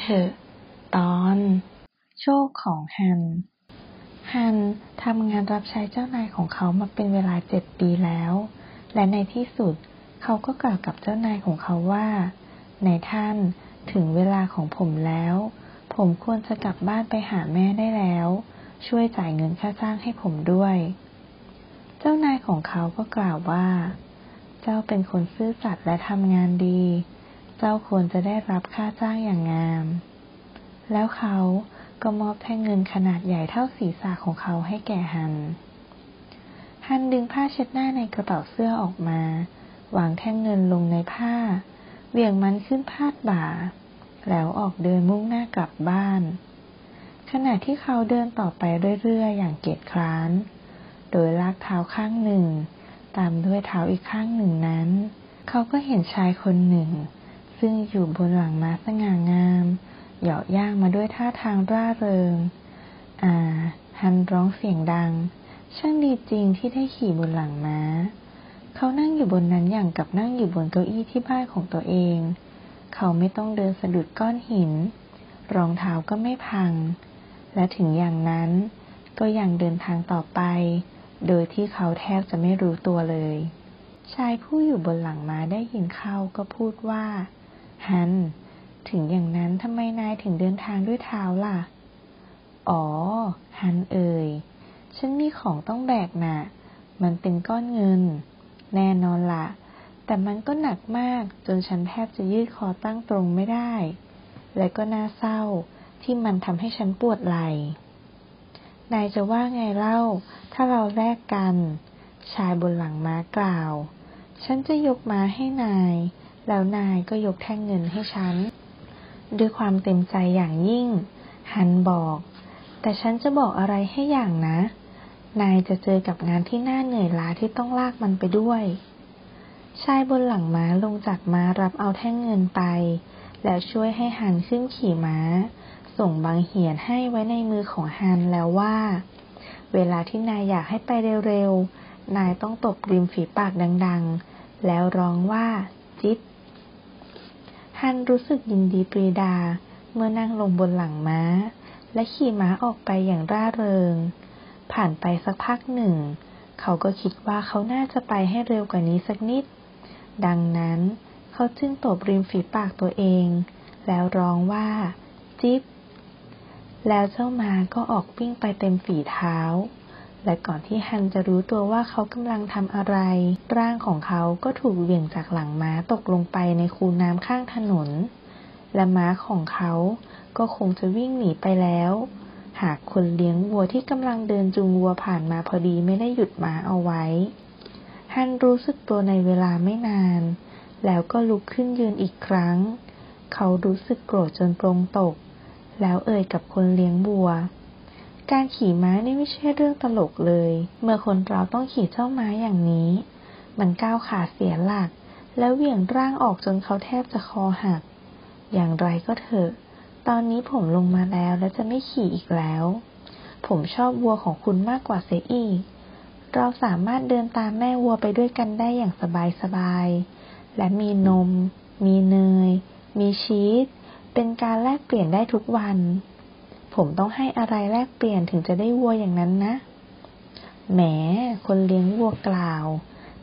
เถอะ ตอน โชคของฮัน ฮันทำงานรับใช้เจ้านายของเขามาเป็นเวลาเจ็ดปีแล้ว และในที่สุดเขาก็กล่าวกับเจ้านายของเขาว่า ในท่านถึงเวลาของผมแล้ว ผมควรจะกลับบ้านไปหาแม่ได้แล้ว ช่วยจ่ายเงินค่าจ้างให้ผมด้วย เจ้านายของเขาก็กล่าวว่า เจ้าเป็นคนซื่อสัตย์และทำงานดี เจ้าควรจะได้รับค่าจ้างอย่างงาม แล้วเขาก็มอบแท่งเงินขนาดใหญ่เท่าศีรษะของเขาให้แก่ฮัน ฮันดึงผ้าเช็ดหน้าในกระเป๋าเสื้อออกมา วางแท่งเงินลงในผ้าเบี่ยงมันขึ้นพาดบ่า แล้วออกเดินมุ่งหน้ากลับบ้าน ขณะที่เขาเดินต่อไปเรื่อยๆ อย่างเกียจคร้าน โดยลากเท้าข้างหนึ่ง ตามด้วยเท้าอีกข้างหนึ่งนั้น เขาก็เห็นชายคนหนึ่ง ซึ่งอยู่บนหลังม้าสง่างาม เหยาะย่างมาด้วยท่าทางร่าเริง อ่า ฮันร้องเสียงดัง ช่างดีจริงที่ได้ขี่บนหลังม้า เขานั่งอยู่บนนั้นอย่างกับนั่งอยู่บนเก้าอี้ที่บ้านของตัวเอง เขาไม่ต้องเดินสะดุดก้อนหิน รองเท้าก็ไม่พัง และถึงอย่างนั้นก็ยังเดินทางต่อไป โดยที่เขาแทบจะไม่รู้ตัวเลย ชายผู้อยู่บนหลังม้าได้ยินเข้าก็พูดว่า ฮัน ถึงอย่างนั้นทำไมนายถึงเดินทางด้วยเท้าล่ะ อ๋อ ฮันเอ่ย ฉันมีของต้องแบกนะ่ะ มันเป็นก้อนเงิน แน่นอนละแต่มันก็หนักมากจนฉันแทบจะยืดคอตั้งตรงไม่ได้ และก็น่าเศร้าที่มันทำให้ฉันปวดไหล่ นายจะว่าไงเล่า ถ้าเราแลกกัน ชายบนหลังม้ากล่าว ฉันจะยกม้าให้นาย แล้วนายก็ยกแท่งเงินให้ฉัน ด้วยความเต็มใจอย่างยิ่ง ฮันบอก แต่ฉันจะบอกอะไรให้อย่างนะ นายจะเจอกับงานที่น่าเหนื่อยล้าที่ต้องลากมันไปด้วย ชายบนหลังม้าลงจากม้ารับเอาแท่งเงินไป แล้วช่วยให้ฮันขึ้นขี่ม้า ส่งบางเหียนให้ไว้ในมือของฮันแล้วว่า เวลาที่นายอยากให้ไปเร็วๆ นายต้องตบริมฝีปากดังๆ แล้วร้องว่า จิ๊บ ฮันรู้สึกยินดีปรีดา เมื่อนั่งลงบนหลังม้า และขี่ม้าออกไปอย่างร่าเริง ผ่านไปสักพักหนึ่ง เขาก็คิดว่าเขาน่าจะไปให้เร็วกว่านี้สักนิด ดังนั้นเขาจึงตบริมฝีปากตัวเอง แล้วร้องว่า จิ๊บแล้วเจ้าม้าก็ออกปิ้งไปเต็มฝีเท้า และก่อนที่ฮันจะรู้ตัวว่าเขากำลังทำอะไร ร่างของเขาก็ถูกเหวี่ยงจากหลังม้าตกลงไปในคูน้ำข้างถนน และม้าของเขาก็คงจะวิ่งหนีไปแล้ว หากคนเลี้ยงวัวที่กำลังเดินจูงวัวผ่านมาพอดีไม่ได้หยุดม้าเอาไว้ ฮันรู้สึกตัวในเวลาไม่นาน แล้วก็ลุกขึ้นยืนอีกครั้ง เขารู้สึกโกรธจนปรงตก แล้วเอ่ยกับคนเลี้ยงวัว การขี่ม้านี่ไม่ใช่เรื่องตลกเลย เมื่อคนเราต้องขี่เจ้าม้าอย่างนี้ มันก้าวขาเสียหลัก แล้วเหวี่ยงร่างออกจนเขาแทบจะคอหัก อย่างไรก็เถอะ ตอนนี้ผมลงมาแล้วและจะไม่ขี่อีกแล้ว ผมชอบวัวของคุณมากกว่าเสียอีก เราสามารถเดินตามแม่วัวไปด้วยกันได้อย่างสบายๆและมีนม มีเนย มีชีส เป็นการแลกเปลี่ยนได้ทุกวัน ผมต้องให้อะไรแลกเปลี่ยนถึงจะได้วัวอย่างนั้นนะ แหม คนเลี้ยงวัวกล่าว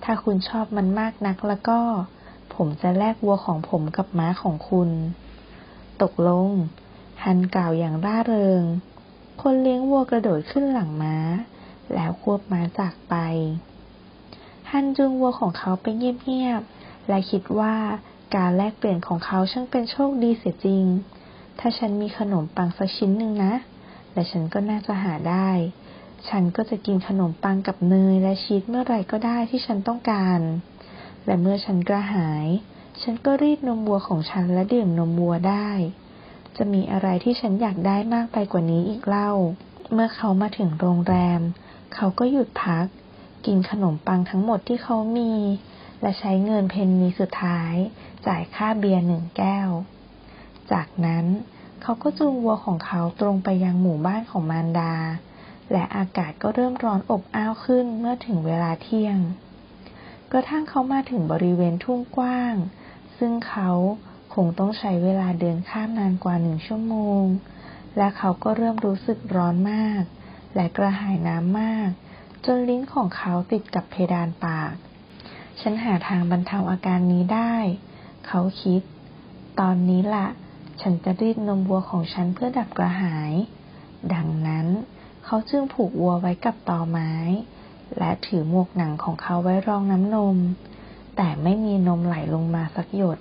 ถ้าคุณชอบมันมากนักแล้วก็ ผมจะแลกวัวของผมกับม้าของคุณ ตกลง ฮันกล่าวอย่างร่าเริง คนเลี้ยงวัวกระโดดขึ้นหลังม้า แล้วควบม้าจากไป ฮันจูงวัวของเขาไปเงียบๆและคิดว่าการแลกเปลี่ยนของเขาช่างเป็นโชคดีเสียจริง ถ้าฉันมีขนมปังสักชิ้นหนึ่งนะ และฉันก็น่าจะหาได้ ฉันก็จะกินขนมปังกับเนยและชีสเมื่อไรก็ได้ที่ฉันต้องการ และเมื่อฉันกระหาย ฉันก็รีดนมวัวของฉันและดื่มนมวัวได้ จะมีอะไรที่ฉันอยากได้มากไปกว่านี้อีกเล่า เมื่อเขามาถึงโรงแรม เขาก็หยุดพัก กินขนมปังทั้งหมดที่เขามี และใช้เงินเพนนีสุดท้าย จ่ายค่าเบียร์หนึ่งแก้ว จากนั้นเขาก็จูงวัวของเขาตรงไปยังหมู่บ้านของมารดา และอากาศก็เริ่มร้อนอบอ้าวขึ้นเมื่อถึงเวลาเที่ยง กระทั่งเขามาถึงบริเวณทุ่งกว้าง ซึ่งเขาคงต้องใช้เวลาเดินข้ามนานกว่าหนึ่งชั่วโมง และเขาก็เริ่มรู้สึกร้อนมาก และกระหายน้ำมาก จนลิ้นของเขาติดกับเพดานปาก ฉันหาทางบรรเทาอาการนี้ได้ เขาคิด ตอนนี้ละ ฉันจะรีดนมวัวของฉันเพื่อดับกระหาย ดังนั้นเขาจึงผูกวัวไว้กับตอไม้ และถือหมวกหนังของเขาไว้รองน้ำนม แต่ไม่มีนมไหลลงมาสักหยด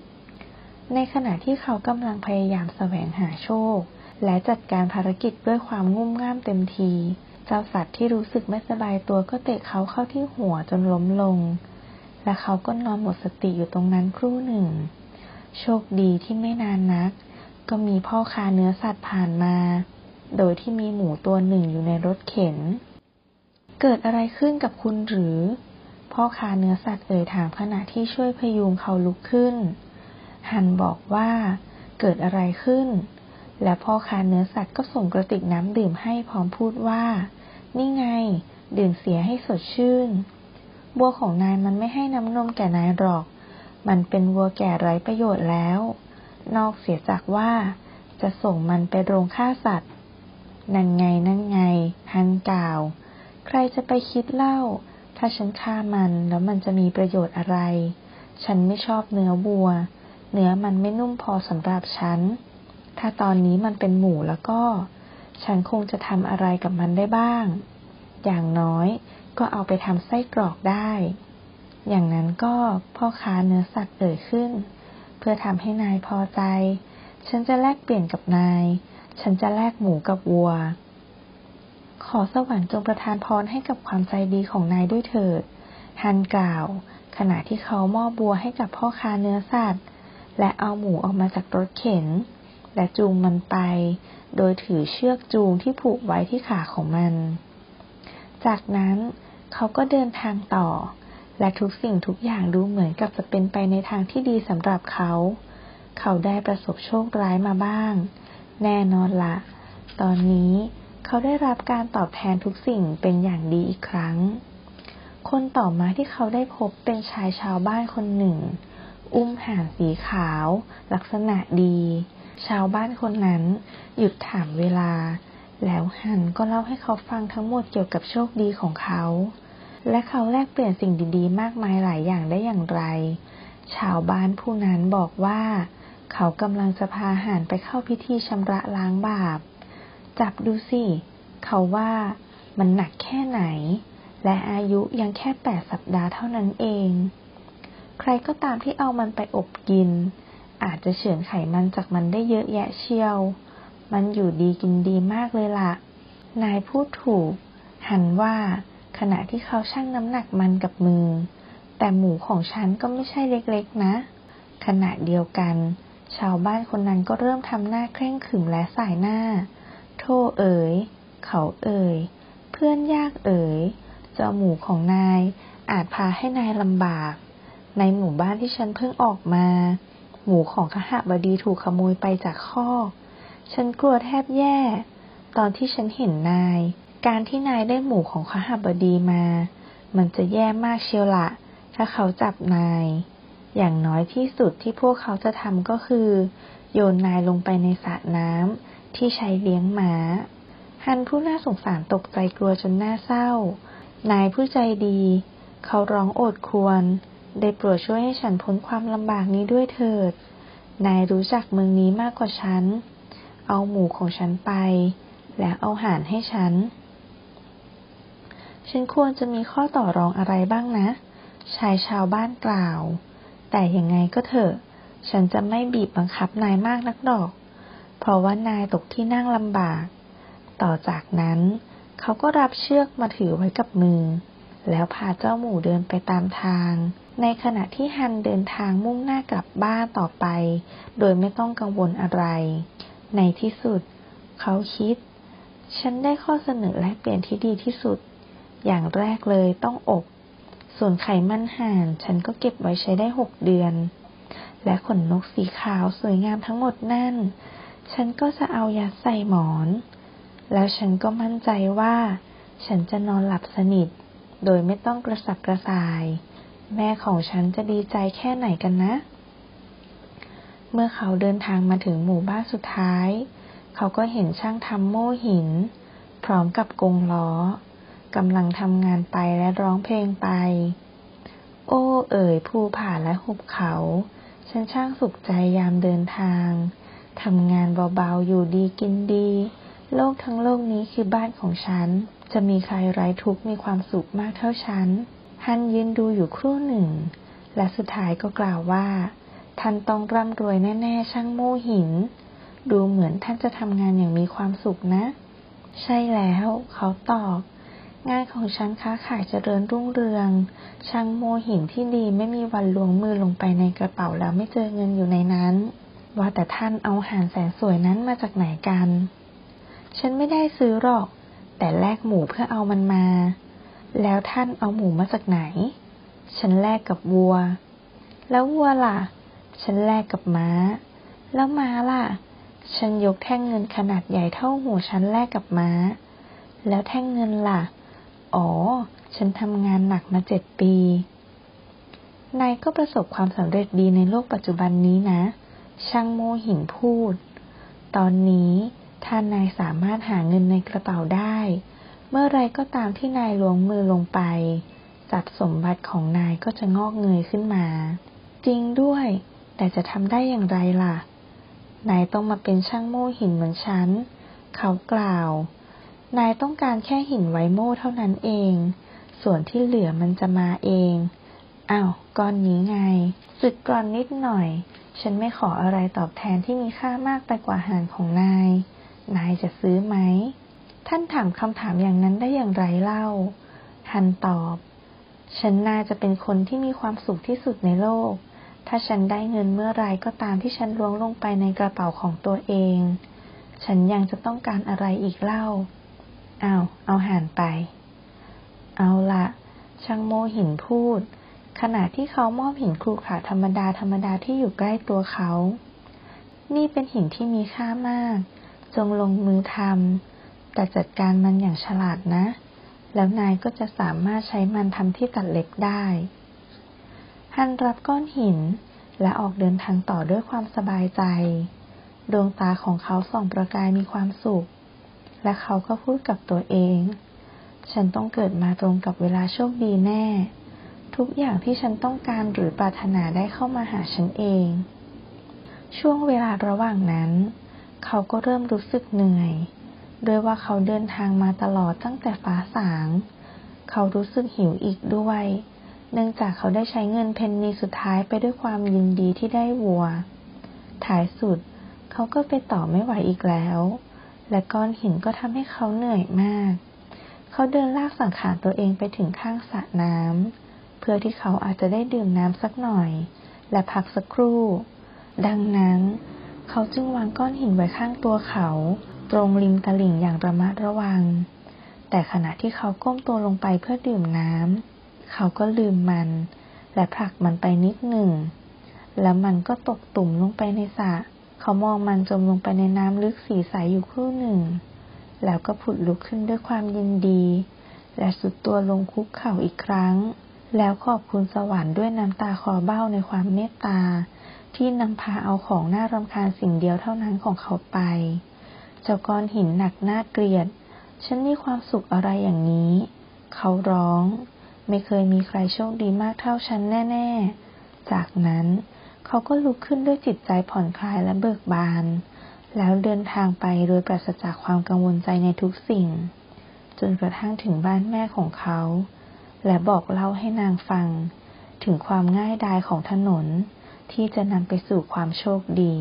ในขณะที่เขากำลังพยายามแสวงหาโชค และจัดการภารกิจด้วยความงุ่มง่ามเต็มที เจ้าสัตว์ที่รู้สึกไม่สบายตัวก็เตะเขาเข้าที่หัวจนล้มลง และเขาก็นอนหมดสติอยู่ตรงนั้นครู่หนึ่ง โชคดีที่ไม่นานนัก ก็มีพ่อค้าเนื้อสัตว์ผ่านมา โดยที่มีหมูตัวหนึ่งอยู่ในรถเข็น เกิดอะไรขึ้นกับคุณหรือ พ่อค้าเนื้อสัตว์เอ่ยถามขณะที่ช่วยพยุงเขาลุกขึ้นฮันบอกว่า เกิดอะไรขึ้น และพ่อค้าเนื้อสัตว์ก็ส่งกระติกน้ำดื่มให้พร้อมพูดว่า นี่ไง ดื่มเสียให้สดชื่น บัวของนายมันไม่ให้น้ำนมแก่นายหรอก มันเป็นวัวแก่ไร้ประโยชน์แล้ว นอกเสียจากว่า จะส่งมันไปโรงฆ่าสัตว์ นั่นไงนั่นไง ฮันกล่าว ใครจะไปคิดเล่า ถ้าฉันฆ่ามันแล้วมันจะมีประโยชน์อะไร ฉันไม่ชอบเนื้อวัว เนื้อมันไม่นุ่มพอสำหรับฉัน ถ้าตอนนี้มันเป็นหมูแล้วก็ ฉันคงจะทำอะไรกับมันได้บ้าง อย่างน้อยก็เอาไปทำไส้กรอกได้ อย่างนั้นก็พ่อค้าเนื้อสัตว์เอ่ยขึ้น พื่อทำให้นายพอใจ ฉันจะแลกเปลี่ยนกับนาย ฉันจะแลกหมูกับวัว ขอสวรรค์จงประทานพรให้กับความใจดีของนายด้วยเถิด ฮันกล่าว ขณะที่เขามอบบัวให้กับพ่อค้าเนื้อสัตว์ และเอาหมูออกมาจากรถเข็น และจูงมันไป โดยถือเชือกจูงที่ผูกไว้ที่ขาของมัน จากนั้นเขาก็เดินทางต่อ และทุกสิ่งทุกอย่างดูเหมือนกับจะเป็นไปในทางที่ดีสำหรับเขา เขาได้ประสบโชคร้ายมาบ้าง แน่นอนละ ตอนนี้เขาได้รับการตอบแทนทุกสิ่งเป็นอย่างดีอีกครั้ง คนต่อมาที่เขาได้พบเป็นชายชาวบ้านคนหนึ่ง อุ้มห่านสีขาว ลักษณะดี ชาวบ้านคนนั้น หยุดถามเวลา แล้วฮันก็เล่าให้เขาฟังทั้งหมดเกี่ยวกับโชคดีของเขา และเขาแลกเปลี่ยนสิ่งดีๆ มากมายหลายอย่างได้อย่างไร ชาวบ้านผู้นั้นบอกว่า เขากำลังจะพาหานไปเข้าพิธีชำระล้างบาป จับดูสิ เขาว่ามันหนักแค่ไหน และอายุยังแค่แปดสัปดาห์เท่านั้นเอง ใครก็ตามที่เอามันไปอบกิน อาจจะเฉือนไขมันจากมันได้เยอะแยะเชียว มันอยู่ดีกินดีมากเลยละ่ะ นายพูดถูก หันว่า ขณะที่เขาชั่งน้ำหนักมันกับมือ แต่หมูของฉันก็ไม่ใช่เล็กๆนะ ขณะเดียวกัน ชาวบ้านคนนั้นก็เริ่มทำหน้าเคร่งขรึมและสายหน้า โทเอ๋ย เขาเอ๋ย เพื่อนยากเอ๋ย เจ้าหมูของนายอาจพาให้นายลำบาก ในหมู่บ้านที่ฉันเพิ่งออกมา หมูของขหบดีถูกขโมยไปจากข้อฉันกลัวแทบแย่ ตอนที่ฉันเห็นนาย การที่นายได้หมู่ของขหบดีมา มันจะแย่มากเชียวละ ถ้าเขาจับนาย อย่างน้อยที่สุดที่พวกเขาจะทำก็คือ โยนนายลงไปในสระน้ำที่ใช้เลี้ยงหมาฮันผู้น่าสงสารตกใจกลัวจนหน่าเศร้า นายผู้ใจดี เขาร้องโอดควร ได้โปรดช่วยให้ฉันพ้นความลำบากนี้ด้วยเถิด นายรู้จักเมืองนี้มากกว่าฉัน เอาหมูของฉันไป แล้วเอาหารให้ฉัน ฉันควรจะมีข้อต่อรองอะไรบ้างนะ ชายชาวบ้านกล่าว แต่ยังไงก็เถอะ ฉันจะไม่บีบบังคับนายมากนักดอก เพราะว่านายตกที่นั่งลำบาก ต่อจากนั้น เขาก็รับเชือกมาถือไว้กับมือ แล้วพาเจ้าหมูเดินไปตามทาง ในขณะที่ฮันเดินทางมุ่งหน้ากลับบ้านต่อไป โดยไม่ต้องกังวลอะไร ในที่สุด เขาคิด ฉันได้ข้อเสนอและเปลี่ยนที่ดีที่สุด อย่างแรกเลยต้องอบ ส่วนไข่มันห่านฉันก็เก็บไว้ใช้ได้หกเดือน และขนนกสีขาวสวยงามทั้งหมดนั่น ฉันก็จะเอายัดใส่หมอน แล้วฉันก็มั่นใจว่า ฉันจะนอนหลับสนิท โดยไม่ต้องกระสับกระส่าย แม่ของฉันจะดีใจแค่ไหนกันนะ เมื่อเขาเดินทางมาถึงหมู่บ้านสุดท้าย เขาก็เห็นช่างทำโม่หิน พร้อมกับกงล้อ กำลังทำงานไปและร้องเพลงไป โอ้เอ๋ยภูผาและหุบเขา ฉันช่างสุขใจยามเดินทางทำงานเบาๆ อยู่ดีกินดี โลกทั้งโลกนี้คือบ้านของฉัน จะมีใครไร้ทุกข์มีความสุขมากเท่าฉัน ฮันยืนดูอยู่ครู่หนึ่ง และสุดท้ายก็กล่าวว่า ท่านต้องร่ำรวยแน่ๆ ช่างโม่หิน ดูเหมือนท่านจะทำงานอย่างมีความสุขนะ ใช่แล้ว เขาตอบ งานของฉันค้าขายเจริญรุ่งเรือง ช่างโมหินที่ดีไม่มีวันลวงมือลงไปในกระเป๋าแล้วไม่เจอเงินอยู่ในนั้น ว่าแต่ท่านเอาหานแสนสวยนั้นมาจากไหนกัน ฉันไม่ได้ซื้อหรอก แต่แลกหมูเพื่อเอามันมา แล้วท่านเอาหมูมาจากไหน ฉันแลกกับวัว แล้ววัวล่ะ ฉันแลกกับม้า แล้วม้าล่ะ ฉันยกแท่งเงินขนาดใหญ่เท่าหูฉันแลกกับม้า แล้วแท่งเงินล่ะ อ๋อ ฉันทำงานหนักมาเจ็ดปี นายก็ประสบความสำเร็จดีในโลกปัจจุบันนี้นะ ช่างโมหินพูด ตอนนี้ท่านนายสามารถหาเงินในกระเป๋าได้ เมื่อไรก็ตามที่นายลวงมือลงไปทรัพย์สมบัติของนายก็จะงอกเงยขึ้นมา จริงด้วย แต่จะทำได้อย่างไรล่ะ นายต้องมาเป็นช่างโม่หินเหมือนฉัน เขากล่าว นายต้องการแค่หินไวโม่เท่านั้นเอง ส่วนที่เหลือมันจะมาเอง อ้าวก้อนนี้ไงสึกกรอนนิดหน่อย ฉันไม่ขออะไรตอบแทนที่มีค่ามากไปกว่าหารของนาย นายจะซื้อไหม ท่านถามคำถามอย่างนั้นได้อย่างไรเล่า ฮันตอบ ฉันน่าจะเป็นคนที่มีความสุขที่สุดในโลก ถ้าฉันได้เงินเมื่อไรก็ตามที่ฉันล้วงลงไปในกระเป๋าของตัวเอง ฉันยังจะต้องการอะไรอีกเล่า เอา เอาหานไป เอาละช่างโมหินพูด ขณะที่เขามอบหินครูขาธรรมดาธรรมดาที่อยู่ใกล้ตัวเขา นี่เป็นหินที่มีค่ามาก จงลงมือทำแต่จัดการมันอย่างฉลาดนะ แล้วนายก็จะสามารถใช้มันทำที่ตัดเล็บได้ฮันรับก้อนหินและออกเดินทางต่อด้วยความสบายใจ ดวงตาของเขาส่องประกายมีความสุข และเขาก็พูดกับตัวเอง ฉันต้องเกิดมาตรงกับเวลาโชคดีแน่ ทุกอย่างที่ฉันต้องการหรือปรารถนาได้เข้ามาหาฉันเอง ช่วงเวลาระหว่างนั้น เขาก็เริ่มรู้สึกเหนื่อย ด้วยว่าเขาเดินทางมาตลอดตั้งแต่ฟ้าสาง เขารู้สึกหิวอีกด้วย เนื่องจากเขาได้ใช้เงินเพนนีสุดท้ายไปด้วยความยินดีที่ได้วัว ท้ายสุด เขาก็ไปต่อไม่ไหวอีกแล้ว และก้อนหินก็ทำให้เขาเหนื่อยมาก เขาเดินลากสังขารตัวเองไปถึงข้างสระน้ำเพื่อที่เขาอาจจะได้ดื่มน้ำสักหน่อย และพักสักครู่ ดังนั้น เขาจึงวางก้อนหินไว้ข้างตัวเขา ตรงริมตลิ่งอย่างระมัดระวัง แต่ขณะที่เขาก้มตัวลงไปเพื่อดื่มน้ำเขาก็ลืมมัน และผลักมันไปนิดหนึ่ง แล้วมันก็ตกตุ่มลงไปในสระ เขามองมันจมลงไปในน้ำลึกสีใสอยู่ครู่หนึ่ง แล้วก็ผุดลุกขึ้นด้วยความยินดี และสุดตัวลงคุกเข่าอีกครั้ง แล้วขอบคุณสวรรค์ด้วยน้ำตาคอเบ้าในความเมตตา ที่นำพาเอาของน่ารำคาญสิ่งเดียวเท่านั้นของเขาไป เจ้าก้อนหินหนักน่าเกลียด ฉันมีความสุขอะไรอย่างนี้ เขาร้อง ไม่เคยมีใครโชคดีมากเท่าฉันแน่ ๆ จากนั้น เขาก็ลุกขึ้นด้วยจิตใจผ่อนคลายและเบิกบาน แล้วเดินทางไปโดยปราศจากความกังวลใจในทุกสิ่ง จนกระทั่งถึงบ้านแม่ของเขา และบอกเล่าให้นางฟัง ถึงความง่ายดายของถนนที่จะนำไปสู่ความโชคดี